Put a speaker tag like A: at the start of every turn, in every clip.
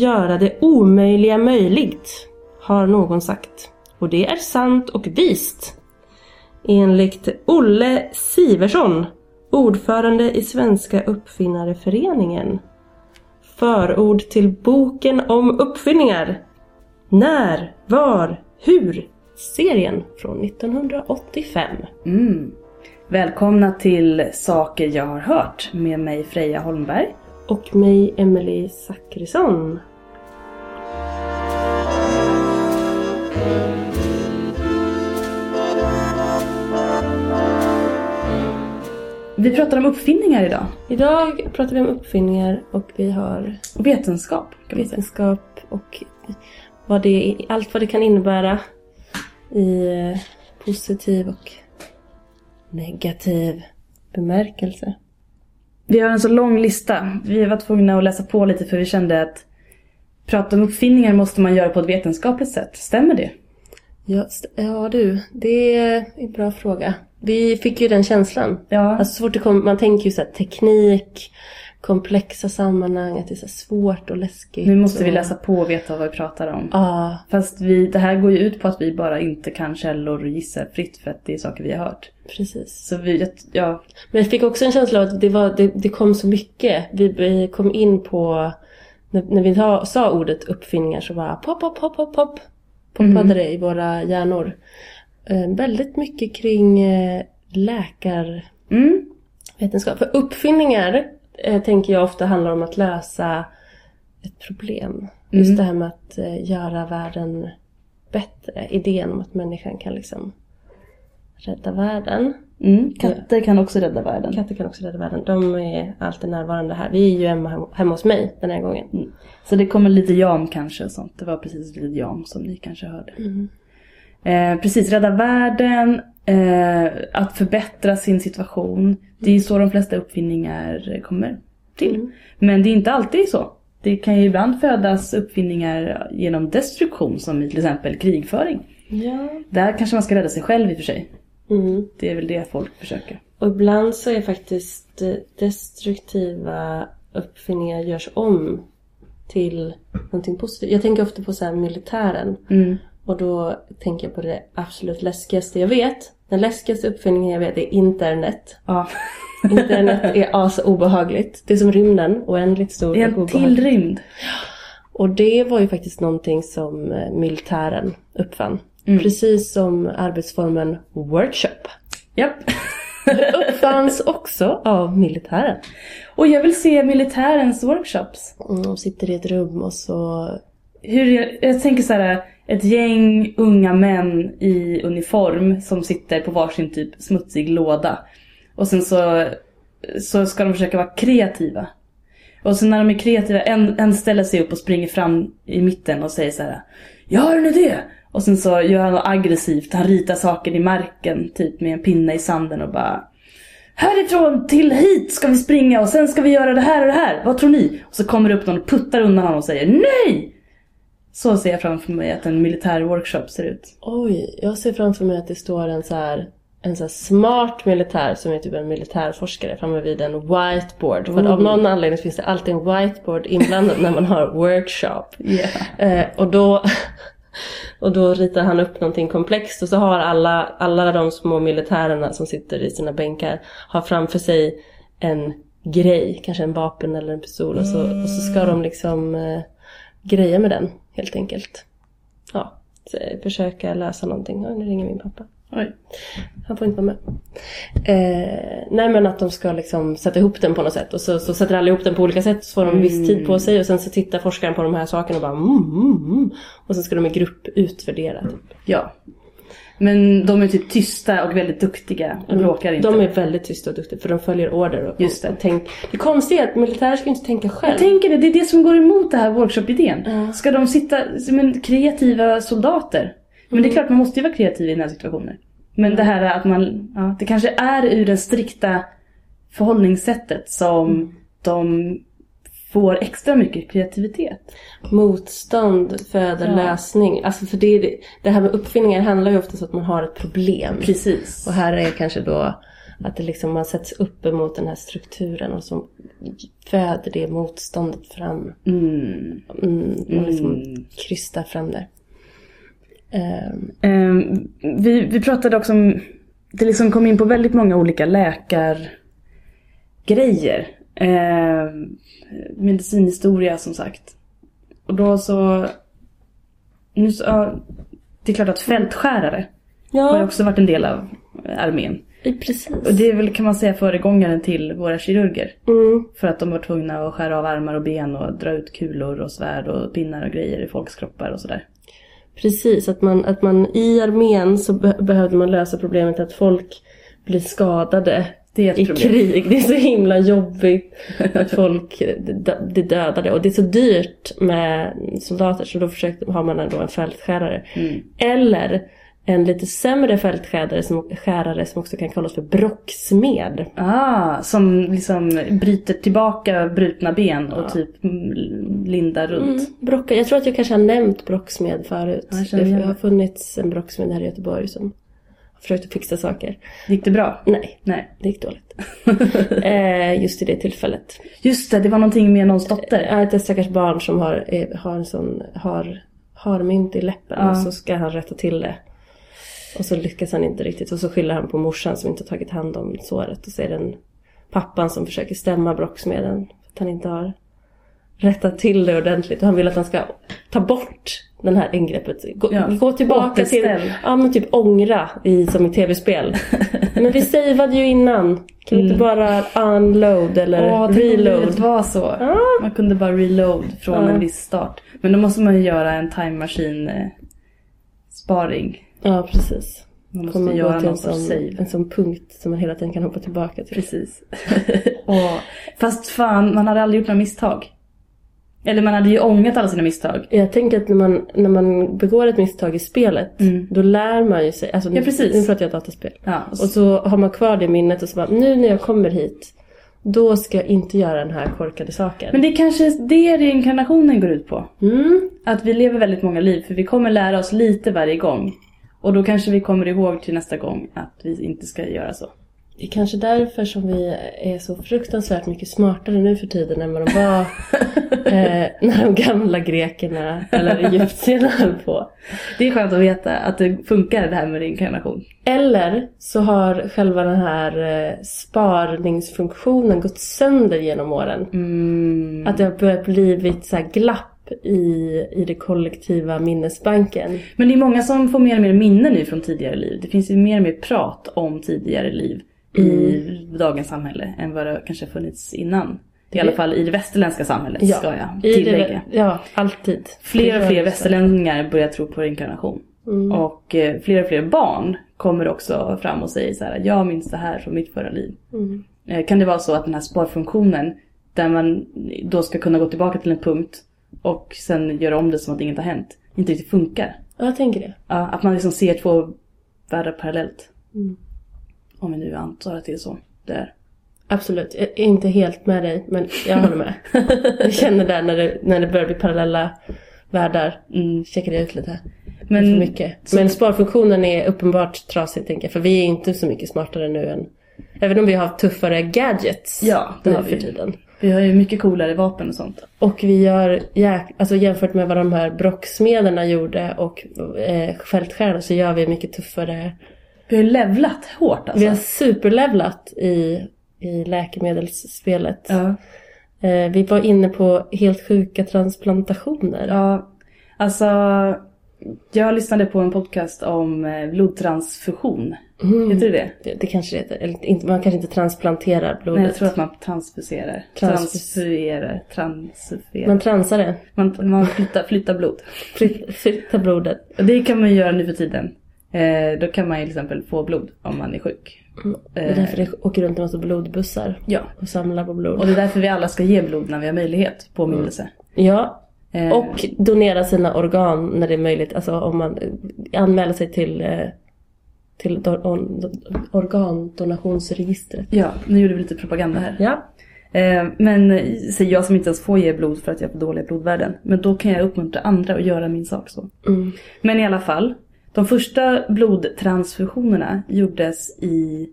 A: göra det omöjliga möjligt, har någon sagt. Och det är sant och vist. Enligt Olle Siversson, ordförande i Svenska Uppfinnareföreningen. Förord till boken om uppfinningar. När, var, hur? Serien från 1985.
B: Mm. Välkomna till Saker jag har hört med mig Freja Holmberg.
A: Och mig, Emily Zackrisson.
B: Vi pratar om uppfinningar idag.
A: Idag pratar vi om uppfinningar och vi har
B: Vetenskap
A: vetenskap och vad det, allt vad det kan innebära i eh, positiv och negativ bemärkelse.
B: Vi har en så lång lista. Vi var tvungna att läsa på lite för vi kände att prata om uppfinningar måste man göra på ett vetenskapligt sätt. Stämmer det?
A: Ja, ja du, det är en bra fråga. Vi fick ju den känslan.
B: Ja.
A: Alltså så fort det kom, man tänker ju så här, teknik, komplexa sammanhang, att det är så svårt och läskigt.
B: Nu måste vi
A: och-
B: läsa på och veta vad vi pratar om.
A: Ja,
B: Fast vi, det här går ju ut på att vi bara inte kan källor och gissar fritt för att det är saker vi har hört.
A: precis.
B: Så vi, ja,
A: Men jag fick också en känsla av att det, var, det, det kom så mycket. Vi, vi kom in på, när, när vi sa, sa ordet uppfinningar så bara pop, pop, pop, pop, pop. Poppade det i våra hjärnor. Eh, väldigt mycket kring eh, läkarvetenskap.
B: mm,
A: För uppfinningar eh, tänker jag ofta handlar om att lösa ett problem. Just det här med att eh, göra världen bättre. Idén om att människan kan liksom rädda världen.
B: Mm. Katter kan också rädda världen.
A: Katter kan också rädda världen. De är alltid närvarande här. Vi är ju hemma, hemma hos mig den här gången.
B: Mm. Så det kommer lite jam kanske och sånt. Det var precis lite jam som ni kanske hörde. Eh, precis, rädda världen, eh, att förbättra sin situation. Det är ju så de flesta uppfinningar kommer till. Men det är inte alltid så. Det kan ju ibland födas uppfinningar genom destruktion som i till exempel krigföring.
A: Ja.
B: Där kanske man ska rädda sig själv i och för sig.
A: Mm.
B: Det är väl det folk försöker.
A: Och ibland så är faktiskt eh, destruktiva uppfinningar görs om till någonting positivt. Jag tänker ofta på så här militären.
B: Mm.
A: Och då tänker jag på det absolut läskigaste jag vet. Den läskigaste uppfinningen jag vet är internet.
B: Ja.
A: Internet är as obehagligt. Det är som rymden, oändligt stor
B: Det är
A: och obehaglig.
B: till rymd.
A: Och det var ju faktiskt någonting som eh, militären uppfann. Precis som arbetsformen workshop.
B: Japp.
A: Uppfanns också av militären.
B: Och jag vill se militärens workshops.
A: Mm, De sitter i ett rum och så...
B: Hur, jag, jag tänker så här, ett gäng unga män i uniform som sitter på varsin typ smutsig låda. Och sen så, så ska de försöka vara kreativa. Och sen när de är kreativa, en, en ställer sig upp och springer fram i mitten och säger så här. Jag har en idé! Och sen så gör han något aggressivt, han ritar saker i marken typ med en pinne i sanden och bara Härifrån till hit ska vi springa och sen ska vi göra det här och det här. Vad tror ni? Och så kommer det upp någon och puttar undan honom och säger nej! Så ser jag framför mig att en militär workshop ser ut.
A: Oj, jag ser framför mig att det står en så här... En så smart militär som är typ en militärforskare framme vid en whiteboard. För av någon anledning finns det alltid en whiteboard inblandad när man har workshop.
B: Yeah.
A: Eh, och, då, och då ritar han upp någonting komplext och så har alla, alla de små militärerna som sitter i sina bänkar har framför sig en grej, kanske en vapen eller en pistol och så, och så ska de liksom eh, greja med den helt enkelt. Ja, så, eh, försöka lösa någonting. Oj, nu ringer min pappa.
B: Oj.
A: Han får inte vara med. Eh, nej men att de ska liksom sätta ihop den på något sätt. Och så, så sätter alla ihop den på olika sätt. Så får de en viss tid på sig. Och sen så tittar forskaren på de här sakerna och bara mm, mm, mm. Och sen ska de i grupp utvärdera. Typ.
B: Ja. Men de är typ tysta och väldigt duktiga och bråkar inte.
A: De är väldigt tysta och duktiga för de följer order. Och,
B: Just det.
A: Och tänk, det konstiga är att militärer ska inte tänka själv.
B: Jag tänker det, det är det som går emot det här workshop-idén. Ska de sitta som en kreativa soldater? Men det är klart, man måste ju vara kreativ i den här situationen. Men det här att man, ja, det kanske är ur det strikta förhållningssättet som de får extra mycket kreativitet.
A: Motstånd föder
B: Ja.
A: lösning. Alltså för det, det, det här med uppfinningar handlar ju ofta om att man har ett problem.
B: Precis.
A: Och här är kanske då Att det liksom, man sätts upp emot den här strukturen och så föder det motståndet fram.
B: Mm.
A: Mm, och liksom
B: Mm.
A: krystar fram där. Ehm,
B: Ehm, vi, vi pratade också om, det liksom kom in på väldigt många olika läkargrejer. Ehm, medicinhistoria som sagt. Och då så, nu ja, det är klart att fältskärare har
A: ja,
B: också varit en del av armén.
A: precis.
B: Och det är väl kan man säga föregångaren till våra kirurger.
A: Mm,
B: För att de var tvungna att skära av armar och ben och dra ut kulor och svärd och pinnar och grejer i folks kroppar och sådär.
A: Precis, att man, att man i armén så be- behövde man lösa problemet att folk blir skadade
B: Det är ett
A: i
B: problem.
A: krig. Det är så himla jobbigt att folk blir dödade. Och det är så dyrt med soldater så då försökte, har man ändå en fältskärare.
B: Mm.
A: Eller en lite sämre fältskärare som, skärare som också kan kallas för brocksmed.
B: Ah, som liksom bryter tillbaka brutna ben och
A: Ja.
B: typ mm, lindar runt.
A: Mm, brocka. Jag tror att jag kanske har nämnt brocksmed förut.
B: Ja,
A: det har funnits en brocksmed här i Göteborg som har försökt att fixa saker.
B: Gick det bra?
A: Nej,
B: Nej.
A: det gick dåligt. eh, just i det tillfället.
B: Just det, det var någonting med någons dotter.
A: Ja, ett stackars barn som har, eh, har en sån, har, har mynt i läppen
B: Ja.
A: och så ska han rätta till det. Och så lyckas han inte riktigt och så skyller han på morsan som inte har tagit hand om såret. Och så är det en pappan som försöker stämma brocksmeden för att han inte har rättat till det ordentligt. Och han vill att han ska ta bort den här ingreppet. Gå,
B: Ja,
A: gå tillbaka till,
B: återställ.
A: ja men typ ångra i, som i tv-spel. men vi savade ju innan. Kan vi inte bara unload eller
B: Mm. Åh,
A: reload?
B: livet var så.
A: Ja.
B: Man kunde bara reload från
A: Ja.
B: en viss start. Men då måste man ju göra en time machine eh, sparing.
A: Ja, precis.
B: Man måste
A: Kommer
B: göra
A: gå till en
B: någon sorts
A: sån, en sån punkt som man hela tiden kan hoppa tillbaka till.
B: Precis. och, fast fan, man hade aldrig gjort några misstag. Eller man hade ju ångat alla sina misstag.
A: Jag tänker att när man, när man begår ett misstag i spelet,
B: Mm.
A: då lär man ju sig. Alltså,
B: Ja, precis.
A: Nu pratar jag dataspel.
B: Ja, och
A: Och
B: så,
A: så har man kvar det minnet och så bara, nu när jag kommer hit, då ska jag inte göra den här korkade saken.
B: men det är kanske det reinkarnationen går ut på.
A: Mm,
B: Att vi lever väldigt många liv, för vi kommer lära oss lite varje gång. Och då kanske vi kommer ihåg till nästa gång att vi inte ska göra så.
A: det är kanske därför som vi är så fruktansvärt mycket smartare nu för tiden än vad de var eh, när de gamla grekerna eller egyptierna höll på.
B: Det är skönt att veta att det funkar det här med reinkarnation.
A: Eller så har själva den här eh, sparningsfunktionen gått sönder genom åren.
B: Mm.
A: Att det har börjat blivit så här glapp i, i det kollektiva minnesbanken.
B: Men det är många som får mer och mer minne nu från tidigare liv. Det finns ju mer och mer prat om tidigare liv i dagens samhälle än vad det kanske funnits innan. I alla fall i det västerländska samhället ska jag tillägga.
A: Det, ja, alltid.
B: Fler och fler västerlänningar börjar tro på reinkarnation.
A: Mm.
B: Och eh, fler och fler barn kommer också fram och säger så här: jag minns det här från mitt förra liv.
A: Mm.
B: Eh, Kan det vara så att den här sparfunktionen, där man då ska kunna gå tillbaka till en punkt och sen göra om det som att inget har hänt, inte riktigt funkar?
A: Ja, jag tänker det.
B: Ja, att man liksom ser två världar parallellt.
A: Mm.
B: Om vi nu antar att det är så det är.
A: Absolut. Jag är inte helt med dig, men jag håller med. jag känner det när det, när det börjar bli parallella världar.
B: Mm.
A: Checkar det ut lite.
B: Men,
A: för mycket. Men sparfunktionen är uppenbart trasig tänker jag. För vi är inte så mycket smartare nu än... Även om vi har tuffare gadgets
B: Ja, det
A: nu
B: har
A: för
B: vi.
A: tiden.
B: Vi har ju mycket coolare vapen och sånt.
A: Och vi gör, alltså jämfört med vad de här brocksmederna gjorde och eh, fältskärarna så gör vi mycket tuffare.
B: Vi har levlat hårt alltså.
A: Vi har superlevlat i, i läkemedelsspelet.
B: Ja.
A: Eh, vi var inne på helt sjuka transplantationer.
B: ja, alltså jag lyssnade på en podcast om eh, blodtransfusion.
A: Mm.
B: Heter det det?
A: Det, det kanske det heter. Eller inte, man kanske inte transplanterar blodet.
B: Nej, jag tror att man transfuserar.
A: Transfus-
B: Transfuerar. Transfuerar.
A: Man transar det.
B: Man, man flyttar, flyttar blod.
A: Flyt- Flytta blodet.
B: Och det kan man göra nu för tiden. Eh, då kan man ju till exempel få blod om man är sjuk.
A: Det är därför det åker runt en massa blodbussar
B: Ja.
A: och samlar på blod.
B: Och det är därför vi alla ska ge blod när vi har möjlighet. Påminnelse.
A: Ja,
B: Eh,
A: och donera sina organ när det är möjligt. Alltså om man eh, anmäler sig till, eh, till do- on- organdonationsregistret.
B: Ja, nu gjorde vi lite propaganda här.
A: Ja.
B: Eh, men säger jag som inte ens får ge blod för att jag har dåliga blodvärden. Men då kan jag uppmuntra andra att göra min sak så.
A: Mm.
B: Men i alla fall. De första blodtransfusionerna gjordes i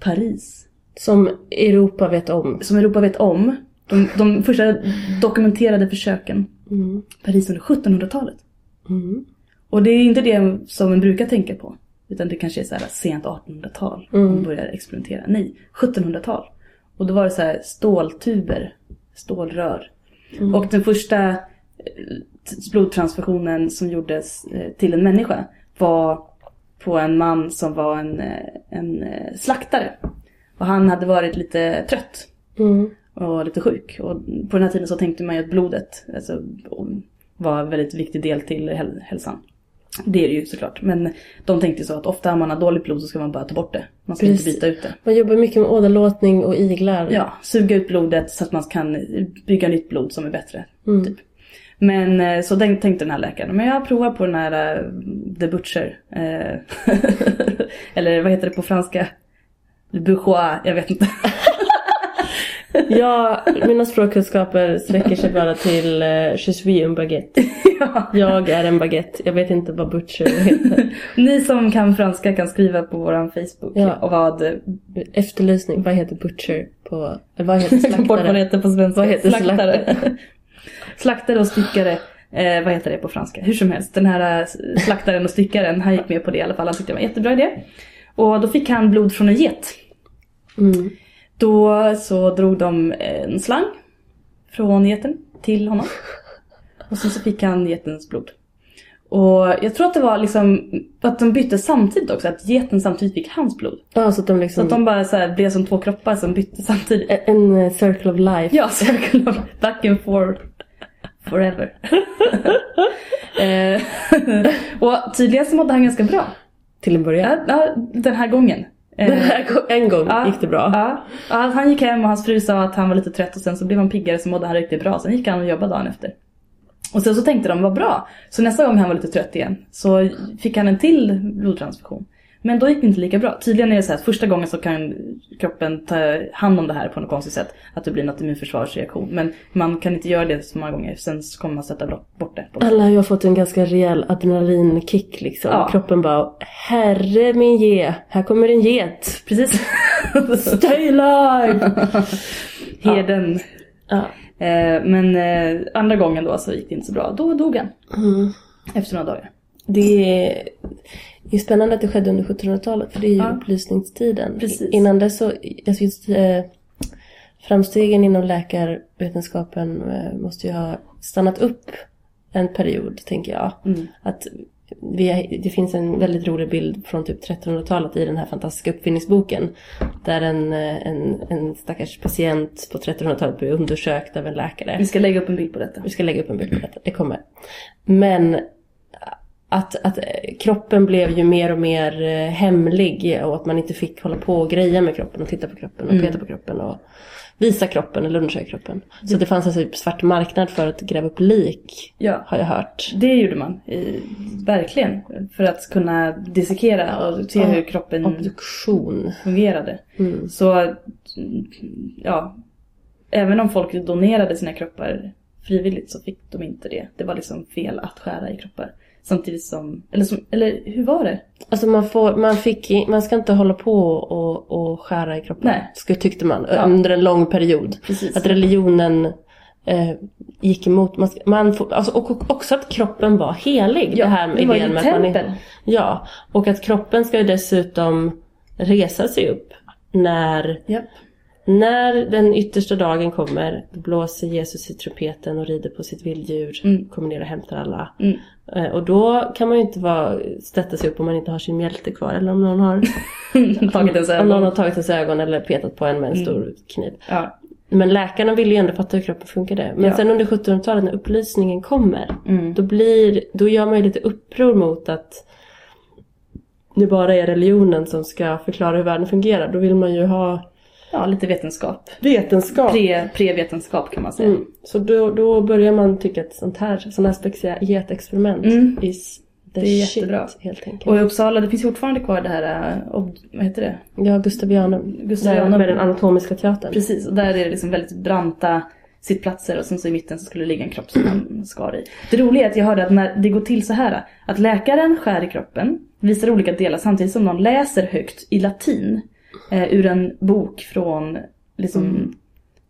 B: Paris.
A: Som Europa vet om.
B: Som Europa vet om. De, de första dokumenterade försöken.
A: Mm.
B: Paris under 1700-talet.
A: Mm.
B: Och det är inte det som man brukar tänka på. Utan det kanske är så här sent 1800-tal.
A: Mm.
B: Man börjar experimentera. Nej, 1700-tal. Och då var det så här ståltuber. Stålrör.
A: Mm.
B: Och den första eh, blodtransfusionen som gjordes eh, till en människa var på en man som var en, eh, en slaktare. Och han hade varit lite trött
A: Mm.
B: Och lite sjuk. Och på den här tiden så tänkte man ju att blodet alltså, var en väldigt viktig del till häl- hälsan. Det är det ju såklart. Men de tänkte så att ofta om man har dåligt blod så ska man bara ta bort det. Man ska
A: Precis.
B: inte byta ut det.
A: Man jobbar mycket med åderlåtning och iglar.
B: Ja, suga ut blodet så att man kan bygga nytt blod som är bättre.
A: Mm.
B: Typ. Men eh, så den, tänkte den här läkaren, men jag provar på den här uh, The Butcher. Eh, eller vad heter det på franska? Le bourgeois, jag vet inte.
A: Ja, mina språkkunskaper sträcker sig bara till uh, Je suis en baguette.
B: ja.
A: Jag är en baguette. Jag vet inte vad butcher heter.
B: Ni som kan franska kan skriva på våran Facebook
A: Ja.
B: och vad,
A: Efterlysning. Vad heter butcher på... eller Vad heter
B: bort vad det
A: slaktare?
B: heter på svenska.
A: Vad heter
B: slaktare. slaktare och styckare. Eh, vad heter det på franska? Hur som helst, den här eh, slaktaren och styckaren, han gick med på det i alla fall. Han tyckte det var en jättebra idé. Och då fick han blod från en get.
A: Mm.
B: Då så drog de en slang från geten till honom. Och sen så fick han getens blod. Och jag tror att det var liksom att de bytte samtidigt också, att geten samtidigt fick hans blod.
A: Ja, så att de
B: Så
A: liksom...
B: att de bara så här blev som två kroppar som bytte samtidigt.
A: En eh, circle of life.
B: Ja, circle of back and forth forever. eh, och tydligen så mådde han ganska bra.
A: Till en början.
B: Ja, ja, den här gången. Eh,
A: Den här gå- en gång
B: Ja.
A: gick det bra.
B: Ja, ja, han gick hem och hans fru sa att han var lite trött och sen så blev han piggare så mådde han riktigt bra. Sen gick han och jobbade dagen efter. Och sen så tänkte de, vad bra. Så nästa gång han var lite trött igen så fick han en till blodtransfusion. Men då gick det inte lika bra. Tydligen är det så här att första gången så kan kroppen ta hand om det här på något konstigt sätt. Att det blir något immunförsvarsreaktion. Men man kan inte göra det så många gånger. Sen så kommer man sätta bort det.
A: Alla har ju fått en ganska rejäl adrenalinkick liksom.
B: Ja.
A: Kroppen bara, herre min ge, här kommer en get.
B: Precis.
A: Stay alive!
B: Heden.
A: ja.
B: Eh, men eh, andra gången då så gick det inte så bra. Då dog han.
A: Mm.
B: Efter några dagar.
A: Det är ju spännande att det skedde under 1700-talet för det är ju
B: Ja.
A: upplysningstiden.
B: Precis.
A: Innan dess så, alltså just eh, framstegen inom läkarvetenskapen eh, måste ju ha stannat upp en period, tänker jag.
B: Mm.
A: Att vi, det finns en väldigt rolig bild från typ 1300-talet i den här fantastiska uppfinningsboken. Där en, eh, en, en stackars patient på 1300-talet blir undersökt av en läkare.
B: Vi ska lägga upp en bild på detta.
A: Vi ska lägga upp en bild på detta, det kommer. Men att, att eh, kroppen blev ju mer och mer eh, hemlig och att man inte fick hålla på och greja med kroppen och titta på kroppen och
B: Mm.
A: peta på kroppen och visa kroppen eller undersöka kroppen. Så det fanns en typ svart marknad för att gräva upp lik,
B: Ja.
A: har jag hört.
B: Det gjorde man, i, verkligen. För att kunna dissekera och se
A: Ja,
B: hur kroppen
A: Obduktion.
B: fungerade.
A: Mm.
B: Så, mm, ja. Även om folk donerade sina kroppar frivilligt så fick de inte det. Det var liksom fel att skära i kroppar. Samtidigt som, eller, som, eller hur var det?
A: Alltså man, får, man, fick, man ska inte hålla på och, och skära i kroppen.
B: Nej.
A: Tyckte man.
B: Ja.
A: Under en lång period.
B: Precis.
A: Att religionen eh, gick emot. Man, man får, alltså, och, och också att kroppen var helig.
B: Ja,
A: det här med
B: det var ju
A: idén med
B: ett
A: att man
B: tempel.
A: Ja, och att kroppen ska ju dessutom resa sig upp när,
B: Japp.
A: När den yttersta dagen kommer. Blåser Jesus i trumpeten och rider på sitt vilddjur.
B: Mm.
A: Kommer ner och hämtar alla.
B: Mm.
A: Eh, Och då kan man ju inte vara, sätta sig upp om man inte har sin mjälte kvar. Eller om någon har,
B: Tagit ens
A: om någon
B: ögon.
A: har tagit ens ögon eller petat på en med en
B: Mm.
A: stor kniv.
B: Ja.
A: Men läkarna ville ju ändå fatta hur kroppen funkade. Men
B: Ja.
A: sen under 1700-talet när upplysningen kommer.
B: Mm.
A: Då, blir, då gör man ju lite uppror mot att det bara är religionen som ska förklara hur världen fungerar. Då vill man ju ha
B: ja, lite vetenskap.
A: vetenskap.
B: Pre, pre-vetenskap kan man säga.
A: Mm. Så då, då börjar man tycka att sånt här, sådana här speciella experiment
B: Mm.
A: is the
B: Det är
A: shit
B: jättebra.
A: helt enkelt.
B: Och i Uppsala, det finns fortfarande kvar det här, ob, vad heter det?
A: Ja, Gustavianum.
B: Gustavianum.
A: Med den anatomiska teatern.
B: Precis, och där är det liksom väldigt branta sittplatser och sen så i mitten så skulle det ligga en kropp som man skar i. Det roliga är att jag hörde att när det går till så här att läkaren skär i kroppen, visar olika delar samtidigt som någon läser högt i latin. Eh, ur en bok från, liksom,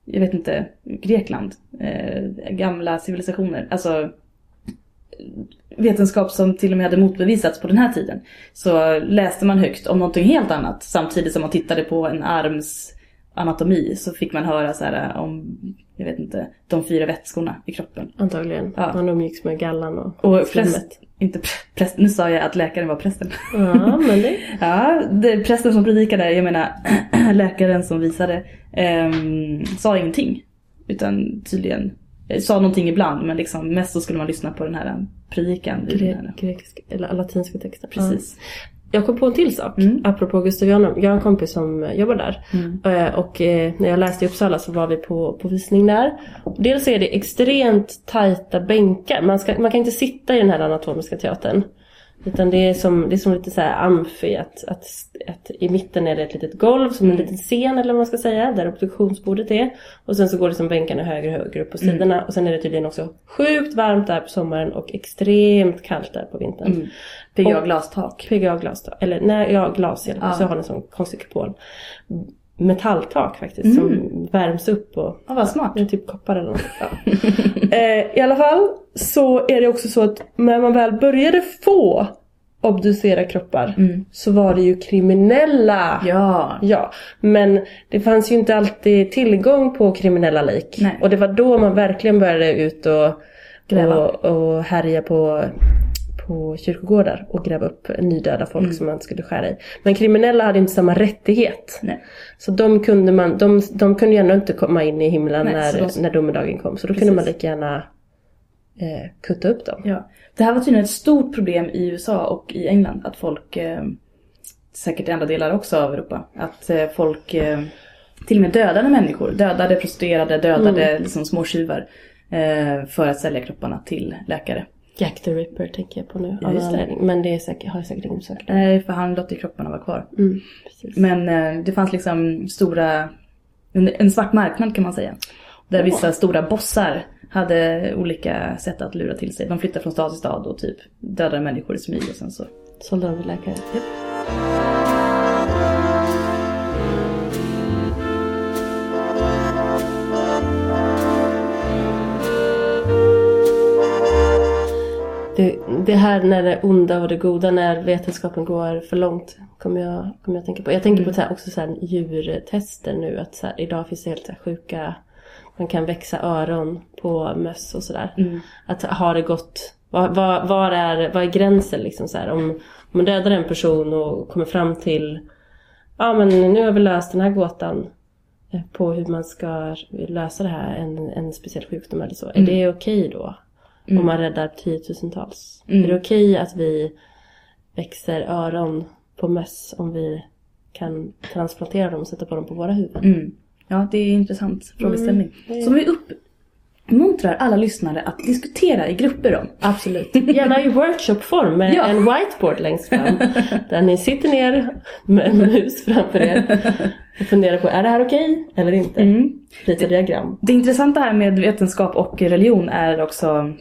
B: jag vet inte, Grekland. Eh, gamla civilisationer. Alltså vetenskap som till och med hade motbevisats på den här tiden. Så läste man högt om någonting helt annat samtidigt som man tittade på en arms anatomi så fick man höra så här om, jag vet inte, de fyra vätskorna i kroppen.
A: Antagligen.
B: Ja.
A: Man umgicks med gallan och,
B: Och
A: slemmet.
B: Inte pr- präst, nu sa jag att läkaren var prästen.
A: Ja, men det...
B: Ja, det, prästen som predikade, jag menar läkaren som visade, ehm, sa ingenting. Utan tydligen, eh, sa någonting ibland men liksom mest så skulle man lyssna på den här predikan.
A: Gre-
B: här-
A: grekiska, eller latinska texter.
B: Precis.
A: Ja. Jag kom på en till sak,
B: Mm.
A: apropå Gustavianum. Jag har en kompis som eh, jobbar där.
B: Mm.
A: Eh, Och eh, när jag läste i Uppsala så var vi på, på visning där. Dels är det extremt tajta bänkar. Man, ska, man kan inte sitta i den här anatomiska teatern. Utan det är som, det är som lite så här amfi. Att, att, att I mitten är det ett litet golv som en
B: Mm.
A: liten scen eller vad man ska säga. Där obduktionsbordet är. Och sen så går det som bänkarna högre och högre upp på sidorna. Och sen är det tydligen också sjukt varmt där på sommaren och extremt kallt där på vintern.
B: Mm. PGA-glastak.
A: PGA-glas då. Eller nej, ja glas i alla fall. Så har en sån konstig kupol. Metalltak faktiskt som värms upp och
B: Ja, vad smart.
A: är typ koppar eller något. Ja. eh, I alla fall så är det också så att när man väl började få obducera kroppar
B: Mm.
A: så var det ju kriminella.
B: Ja.
A: Ja, men det fanns ju inte alltid tillgång på kriminella lik.
B: Nej.
A: Och det var då man verkligen började ut och,
B: Gräva.
A: och, och härja på, på kyrkogårdar och gräva upp nydöda folk
B: Mm.
A: som man skulle skära i. Men kriminella hade inte samma rättighet.
B: Nej.
A: Så de kunde, man, de, de kunde ju ändå inte komma in i himlen
B: Nej,
A: när,
B: de-
A: när domedagen kom. Så då
B: Precis.
A: kunde man lika gärna eh, kutta upp dem.
B: Ja. Det här var tydligen ett stort problem i USA och i England. Att folk, eh, säkert i andra delar också av Europa, att eh, folk eh, till och med dödade människor. Dödade prostituerade, dödade liksom, små tjuvar. Eh, för att sälja kropparna till läkare.
A: Jack the Ripper tänker jag på nu.
B: Ja,
A: av
B: just
A: någon
B: det.
A: anledning. Men det är säkert, har jag säkert ingen säkert.
B: Nej, för han låter kropparna vara kvar.
A: Mm.
B: Men eh, det fanns liksom stora, en, en svart marknad kan man säga. Där vissa stora bossar hade olika sätt att lura till sig. De flyttade från stad till stad och typ dödade människor i smyg och sen så.
A: Sålde av läkare. Det, det här när det onda och det goda, när vetenskapen går för långt, kommer jag, kommer jag tänka på. Jag tänker på så här, också så här djurtester nu. Att så här, idag finns det helt så sjuka, man kan växa öron på möss och sådär. Att har det gått, var, var, var, är, var är gränsen liksom så? Om, om man dödar en person och kommer fram till, ja men nu har vi löst den här gåtan eh, på hur man ska lösa det här, en, en speciell sjukdom eller så. Är det okej då? Om man räddar tiotusentals. Är det okej att vi växer öron på möss om vi kan transplantera dem och sätta på dem på våra huvuden?
B: Mm. Ja, det är en intressant frågeställning. Som vi uppmuntrar alla lyssnare att diskutera i grupper om.
A: Absolut. Gärna i workshopform med
B: Ja.
A: en whiteboard längst fram. där ni sitter ner med en mus framför er och funderar på är det här okej eller inte?
B: Mm.
A: Lite diagram.
B: Det intressanta här med vetenskap och religion är också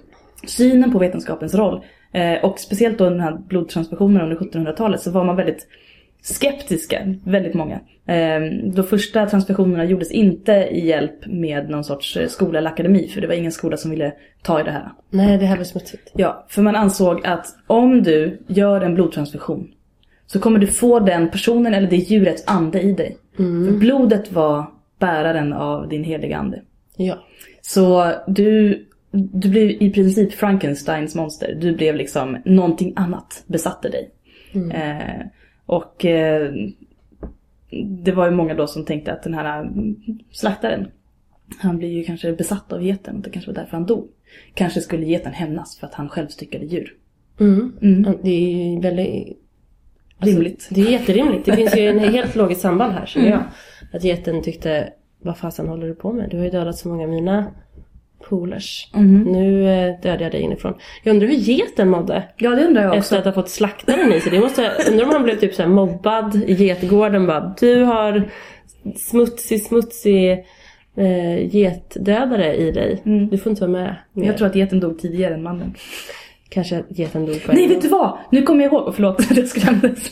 B: synen på vetenskapens roll. Eh, och speciellt då den här blodtransfusionen under 1700-talet så var man väldigt skeptiska, väldigt många. Eh, de första transfusionerna gjordes inte i hjälp med någon sorts eh, skola eller akademi för det var ingen skola som ville ta i det här.
A: Nej, det här var smutsigt.
B: Ja, för man ansåg att om du gör en blodtransfusion så kommer du få den personen eller det djurets ande i dig. För blodet var bäraren av din heliga ande.
A: Ja.
B: Så du, du blev i princip Frankensteins monster. Du blev liksom någonting annat besatte dig. Eh, och eh, det var ju många då som tänkte att den här mm, slaktaren, han blir ju kanske besatt av geten och det kanske var därför han dog. Kanske skulle geten hämnas för att han själv styckade djur.
A: Mm.
B: Mm.
A: Det är ju väldigt... alltså,
B: Rimligt.
A: Det är jätterimligt. Det finns ju en helt logiskt samband här känner jag. Att geten tyckte, vad fasen håller du på med? Du har ju dödat så många av mina polers. Nu eh, dödar jag dig inifrån. Jag undrar hur geten mådde.
B: Ja, det undrar jag också.
A: Efter att ha fått slaktaren i sig. Det måste, undrar om han blev typ så mobbad i getgården bara. Du har smutsig, smutsig eh, getdödare i dig. Du får inte vara med. mer.
B: Jag tror att geten dog tidigare än mannen.
A: Kanske geten dog på en
B: Nej, vet du vad? Nu kommer jag ihåg. Förlåt att jag skrämdes.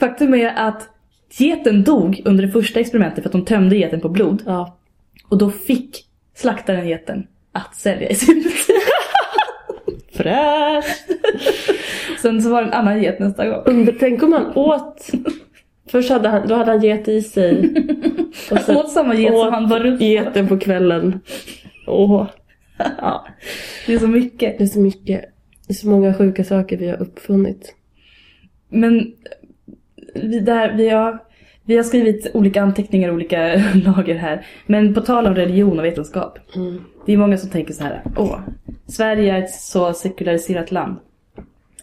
B: Faktum är att geten dog under det första experimentet för att de tömde geten på blod.
A: Ja.
B: Och då fick slaktaren geten att sälja i sin butik.
A: Fräscht!
B: Sen så var det en annan get nästa gång.
A: Under, tänk om han åt... Först hade han, då hade han get i sig. Och
B: Han åt samma get som han var runt på.
A: geten på kvällen. Åh. Ja.
B: Det är så mycket.
A: Det är så mycket. Det är så många sjuka saker vi har uppfunnit.
B: Men vi, där, vi, har, vi har skrivit olika anteckningar, olika lager här. Men på tal om religion och vetenskap.
A: Mm.
B: Det är många som tänker så här. Åh, Sverige är ett så sekulariserat land.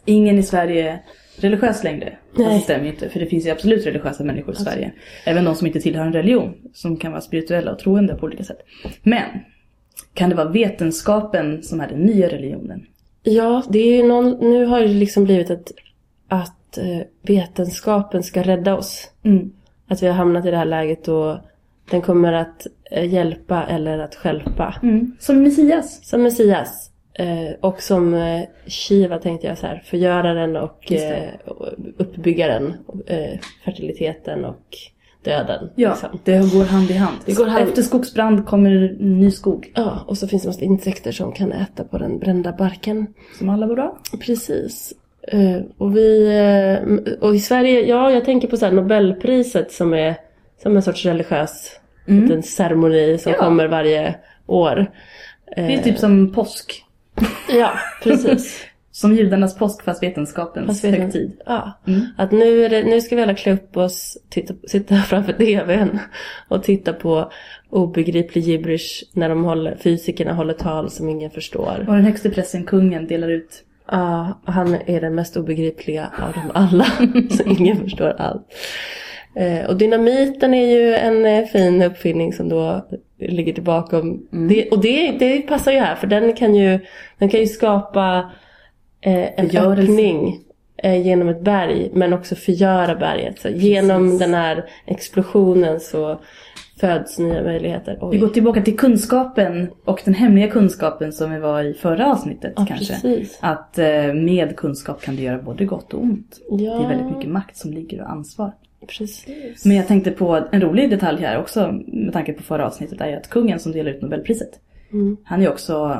B: Ingen i Sverige är religiös längre. Fast
A: Nej.
B: det stämmer ju inte. För det finns ju absolut religiösa människor i Sverige. Även de som inte tillhör en religion. Som kan vara spirituella och troende på olika sätt. Men. Kan det vara vetenskapen som är den nya religionen?
A: Ja, det är ju någon, nu har det liksom blivit ett, att eh, vetenskapen ska rädda oss.
B: Mm.
A: Att vi har hamnat i det här läget då den kommer att eh, hjälpa eller att stjälpa.
B: Mm. Som Messias.
A: Som Messias. Eh, och som eh, Shiva tänkte jag så här, förgöraren och eh, uppbyggaren. Eh, fertiliteten och döden.
B: Ja,
A: liksom.
B: det går hand i hand.
A: Det går hand-
B: Efter skogsbrand kommer ny skog.
A: ja, och så finns det massa insekter som kan äta på den brända barken.
B: Som alla var bra.
A: Precis. Eh, och vi, eh, och i Sverige, ja jag tänker på så Nobelpriset som är som en sorts religiös liten ceremoni som
B: Mm. Ja.
A: kommer varje år. Eh,
B: Det är typ som påsk.
A: Ja, precis.
B: Som judarnas påsk fast vetenskapens
A: Fast vet
B: högtid.
A: Ja.
B: Mm.
A: Att nu, det, nu ska vi alla klä upp oss, titta, sitta framför TVn och titta på obegriplig gibberish när de håller, fysikerna håller tal som ingen förstår.
B: Och den högste pressen, kungen, delar ut.
A: Ja, och han är den mest obegripliga av dem alla. så ingen förstår allt. Eh, och dynamiten är ju en eh, fin uppfinning som då ligger tillbaka om det. Och det, det passar ju här för den kan ju, den kan ju skapa eh, en
B: Förgörelse.
A: öppning genom ett berg men också förgöra berget. Så genom
B: Precis.
A: den här explosionen så föds nya möjligheter. Oj.
B: Vi går tillbaka till kunskapen och den hemliga kunskapen som vi var i förra avsnittet
A: ja,
B: kanske.
A: precis.
B: Att eh, med kunskap kan du göra både gott och ont.
A: Ja,
B: Det är väldigt mycket makt som ligger och ansvar.
A: precis.
B: Men jag tänkte på en rolig detalj här också med tanke på förra avsnittet är ju att kungen som delar ut Nobelpriset.
A: Mm.
B: Han är också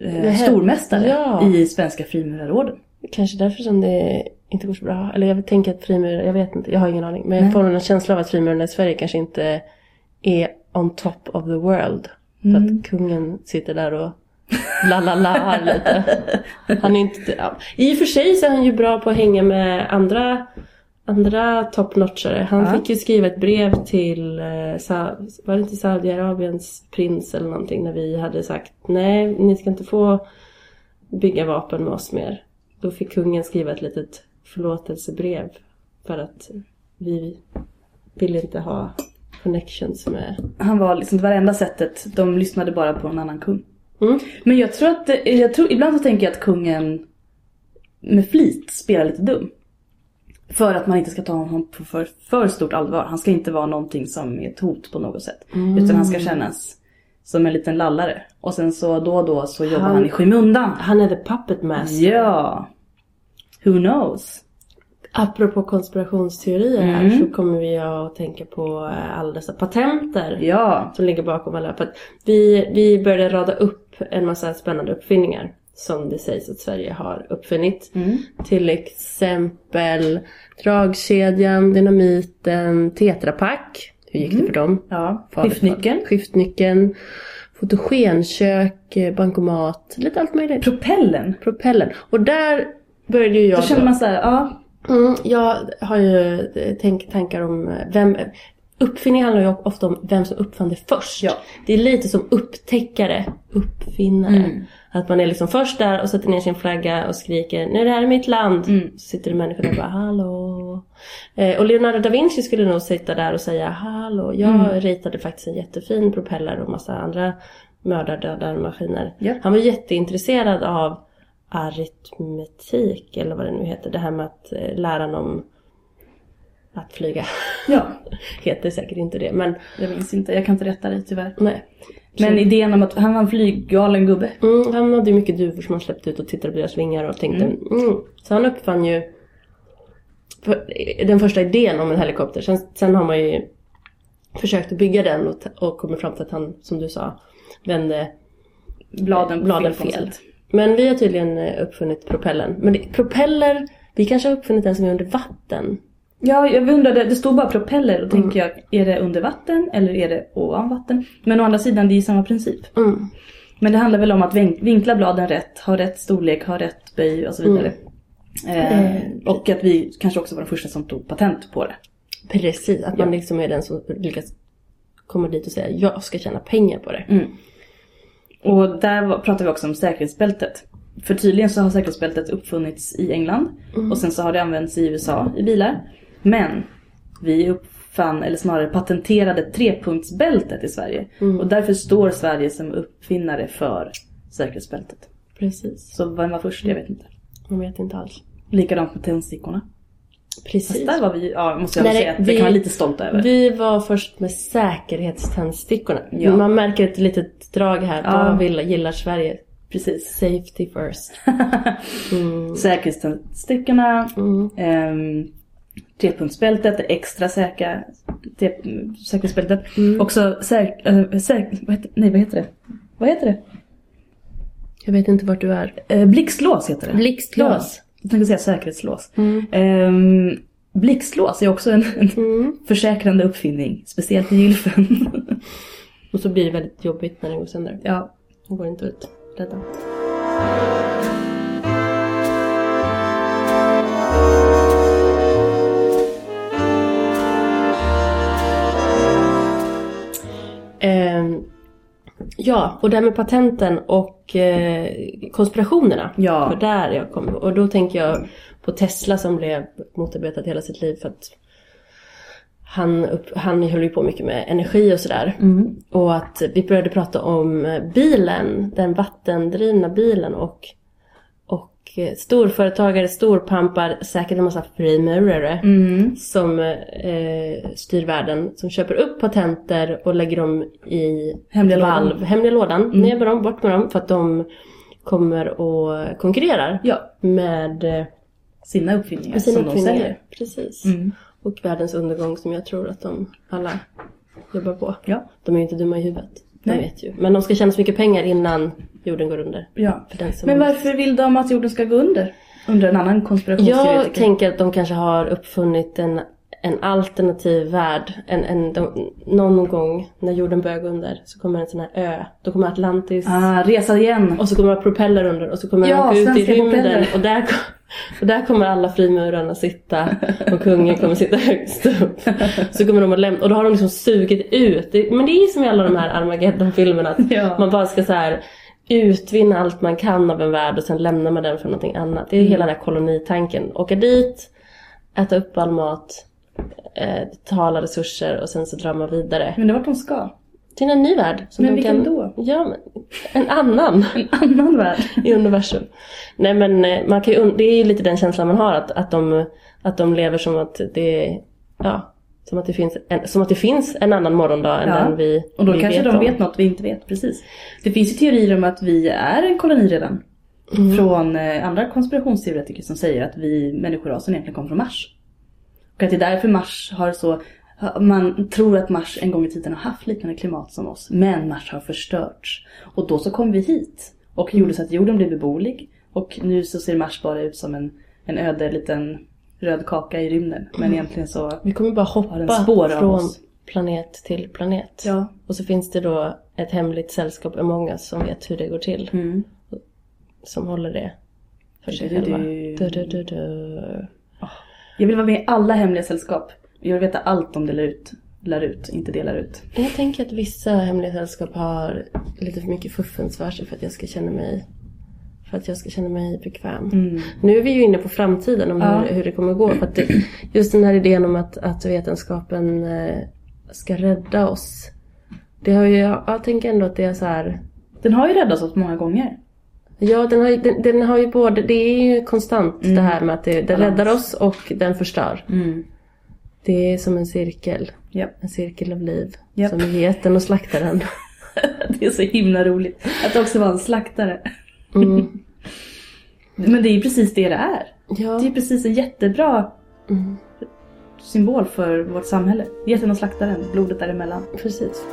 B: eh, stormästare
A: Ja.
B: i Svenska frimurarorden.
A: Kanske därför som det inte går så bra. Eller jag tänker att frimurare, jag vet inte, jag har ingen aning. Men jag får en känsla av att frimurarna i Sverige kanske inte är on top of the world. För
B: Mm.
A: att kungen sitter där och la la la lite. Han är inte, ja. I och för sig så är han ju bra på att hänga med andra, andra toppnotchare. Han
B: Ja.
A: fick ju skriva ett brev till, eh, var det inte Saudiarabiens prins eller någonting när vi hade sagt nej, ni ska inte få bygga vapen med oss mer. Då fick kungen skriva ett litet förlåtelsebrev för att vi vill inte ha connections med...
B: Han var liksom det var det enda sättet. De lyssnade bara på en annan kung.
A: Mm.
B: Men jag tror att, jag tror, ibland så tänker jag att kungen med flit spelar lite dum. För att man inte ska ta honom på för, för stort allvar. Han ska inte vara någonting som är ett hot på något sätt. Utan han ska kännas som en liten lallare. Och sen så då och då så jobbar han,
A: Han-
B: i skymundan.
A: Han är the puppet master.
B: Ja. Who knows?
A: Apropå konspirationsteorier här
B: Mm.
A: så kommer vi att tänka på eh, alla dessa patenter
B: Ja.
A: som ligger bakom alla. Vi, vi började rada upp en massa spännande uppfinningar som det sägs att Sverige har uppfunnit.
B: Mm.
A: Till exempel dragkedjan, dynamiten, tetrapack. Hur gick det för dem?
B: Ja.
A: Farligt,
B: Skiftnyckeln.
A: Skiftnyckeln. Fotogenkök, eh, bankomat, lite allt möjligt.
B: Propellen.
A: Propellen. Och där började ju jag...
B: Då känner man såhär, ja.
A: Mm, jag har ju eh, tänk, tankar om eh, vem... Uppfinning handlar ju ofta om vem som uppfann det först.
B: Ja.
A: Det är lite som upptäckare, uppfinnare.
B: Mm.
A: Att man är liksom först där och sätter ner sin flagga och skriker nu är det här är mitt land.
B: Mm.
A: Så sitter det människor där och bara hallå. Eh, och Leonardo da Vinci skulle nog sitta där och säga hallå. Jag
B: Mm.
A: ritade faktiskt en jättefin propeller och massa andra mördardödarmaskiner.
B: Ja.
A: Han var jätteintresserad av aritmetik eller vad det nu heter. Det här med att eh, läran om att flyga.
B: Ja.
A: heter säkert inte det men
B: Jag minns inte, jag kan inte rätta dig tyvärr.
A: nej.
B: Men idén om att han var en flyggalen gubbe.
A: Mm, han hade ju mycket duvor som han släppte ut och tittade på deras vingar och tänkte mm. Så han uppfann ju den första idén om en helikopter. Sen, sen har man ju försökt att bygga den och, och kommit fram till att han, som du sa, vände
B: Bladen,
A: bladen
B: fel.
A: fel. Men vi har tydligen eh, uppfunnit propellern. Men det, propeller, vi kanske har uppfunnit den som är under vatten.
B: Ja, jag undrade, det stod bara propeller och
A: Mm.
B: tänker jag, är det under vatten eller är det ovan vatten? Men å andra sidan, det är ju samma princip.
A: Mm.
B: Men det handlar väl om att vin- vinkla bladen rätt, ha rätt storlek, ha rätt böj och så vidare. Eh, och att vi kanske också var de första som tog patent på det.
A: Precis, att man liksom är den som lyckas komma dit och säga jag ska tjäna pengar på det.
B: Mm. Och där pratar vi också om säkerhetsbältet. För tydligen så har säkerhetsbältet uppfunnits i England och sen så har det använts i USA i bilar. Men vi uppfann, eller snarare patenterade trepunktsbältet i Sverige. Och därför står Sverige som uppfinnare för säkerhetsbältet.
A: Precis,
B: Så vem var först? Jag vet inte.
A: man vet inte alls.
B: Likadant med tändstickorna.
A: Precis.
B: Fast där var vi, ja måste jag
A: Nej,
B: säga, att det
A: vi-
B: kan man vara lite stolt över.
A: Vi var först med säkerhetständstickorna.
B: Ja.
A: Man märker ett litet drag här.
B: Ja.
A: Vad vill, gillar Sverige?
B: Precis.
A: Safety first.
B: Säkerhetständstickorna,
A: Mm.
B: ehm, trepunktsbältet, det extra säkra säkerhetsbältet.
A: Mm.
B: Också säk, äh, säk, vad heter, nej vad heter det? Vad heter det?
A: Jag vet inte vart du är.
B: Eh, blixtlås heter det.
A: Blixtlås.
B: Ja, jag tänkte säga säkerhetslås.
A: Mm.
B: Ehm, blixtlås är också en, en
A: Mm.
B: försäkrande uppfinning, speciellt i gylfen.
A: Och så blir det väldigt jobbigt när den går sönder.
B: ja.
A: Den går inte ut rädda. Ja, och det här med patenten och eh, konspirationerna.
B: Ja.
A: För där jag kommer. Och då tänker jag på Tesla som blev motarbetad hela sitt liv för att han, upp, han höll ju på mycket med energi och sådär.
B: Mm.
A: Och att vi började prata om bilen, den vattendrivna bilen och, storföretagare, storpampar, säkert en massa frimurare
B: Mm.
A: som eh, styr världen, som köper upp patenter och lägger dem i
B: Hemliga
A: valv,
B: lådan.
A: hemliga lådan, ner med dem, bort med dem för att de kommer och konkurrerar
B: Ja,
A: med, eh,
B: sina uppfinningar
A: med sina
B: som de
A: uppfinningar.
B: säljer.
A: Precis.
B: Mm.
A: Och världens undergång som jag tror att de alla jobbar på.
B: Ja.
A: De är ju inte dumma i huvudet. De
B: Nej.
A: vet ju. Men de ska tjäna så mycket pengar innan jorden går under.
B: ja. Men varför vill de att jorden ska gå under? Undrar en annan konspirationsteoretiker.
A: Jag tänker att de kanske har uppfunnit en, en alternativ värld. En, en, de, någon gång när jorden börjar gå under så kommer en sån här ö. Då kommer Atlantis.
B: Ah, resa igen.
A: Och så kommer det propeller under och så kommer
B: Ja,
A: han åka ut i rymden.
B: propeller.
A: Och där, och där kommer alla frimurarna sitta. Och kungen kommer sitta högst upp. Så kommer de att lämna. Och då har de liksom sugit ut. Men det är ju som i alla de här Armageddon-filmerna. Att
B: Ja.
A: man bara ska så här utvinna allt man kan av en värld och sen lämnar man den för någonting annat. Det är hela den här kolonitanken. Åka dit, äta upp all mat, eh, ta alla resurser och sen så drar man vidare.
B: Men det är vart de ska.
A: Till en ny värld. Som
B: Men
A: de
B: vilken
A: kan,
B: då?
A: Ja, men en annan
B: En annan värld.
A: i universum. Nej men eh, man kan ju, det är ju lite den känslan man har att, att, de, att de lever som att det är, ja, som att det finns en, som att det finns en annan morgondag än
B: Ja.
A: den vi
B: Och då
A: vi
B: kanske
A: vet
B: de
A: om.
B: vet något vi inte vet. Precis. Det finns ju teorier om att vi är en koloni redan.
A: Mm.
B: Från eh, andra konspirationsteoretiker som säger att vi människorasen egentligen kom från Mars. Och att det är därför Mars har så... Man tror att Mars en gång i tiden har haft liknande klimat som oss. Men Mars har förstörts. Och då så kom vi hit. Och gjorde så att jorden blev beboelig. Och nu så ser Mars bara ut som en, en öde liten röd kaka i rymden. Men egentligen så...
A: Vi kommer bara hoppa från planet till planet.
B: Ja.
A: Och så finns det då ett hemligt sällskap among us som vet hur det går till.
B: Mm.
A: Som håller det för sig själva.
B: du.
A: Du, du, du, du.
B: Jag vill vara med i alla hemliga sällskap. Jag vill veta allt de delar ut. Lär ut, inte delar ut.
A: Jag tänker att vissa hemliga sällskap har lite för mycket fuffens för sig för att jag ska känna mig för att jag ska känna mig bekväm. Nu är vi ju inne på framtiden om
B: Ja.
A: hur, hur det kommer gå. För att det, just den här idén om att, att vetenskapen eh, ska rädda oss. Det har ju, jag, jag tänker ändå att det är så här.
B: Den har ju räddat oss många gånger.
A: Ja, den har, ju- den, den har ju både, det är ju konstant det här med att det, den
B: Balans.
A: räddar oss och den förstör. Det är som en cirkel.
B: Japp.
A: En cirkel av liv.
B: Japp.
A: Som geten och slaktaren.
B: Det är så himla roligt. Att det också var en slaktare.
A: Mm.
B: Men det är ju precis det det är.
A: Ja.
B: Det är precis en jättebra
A: mm.
B: symbol för vårt samhälle. Geten och slaktaren, blodet däremellan.
A: Precis.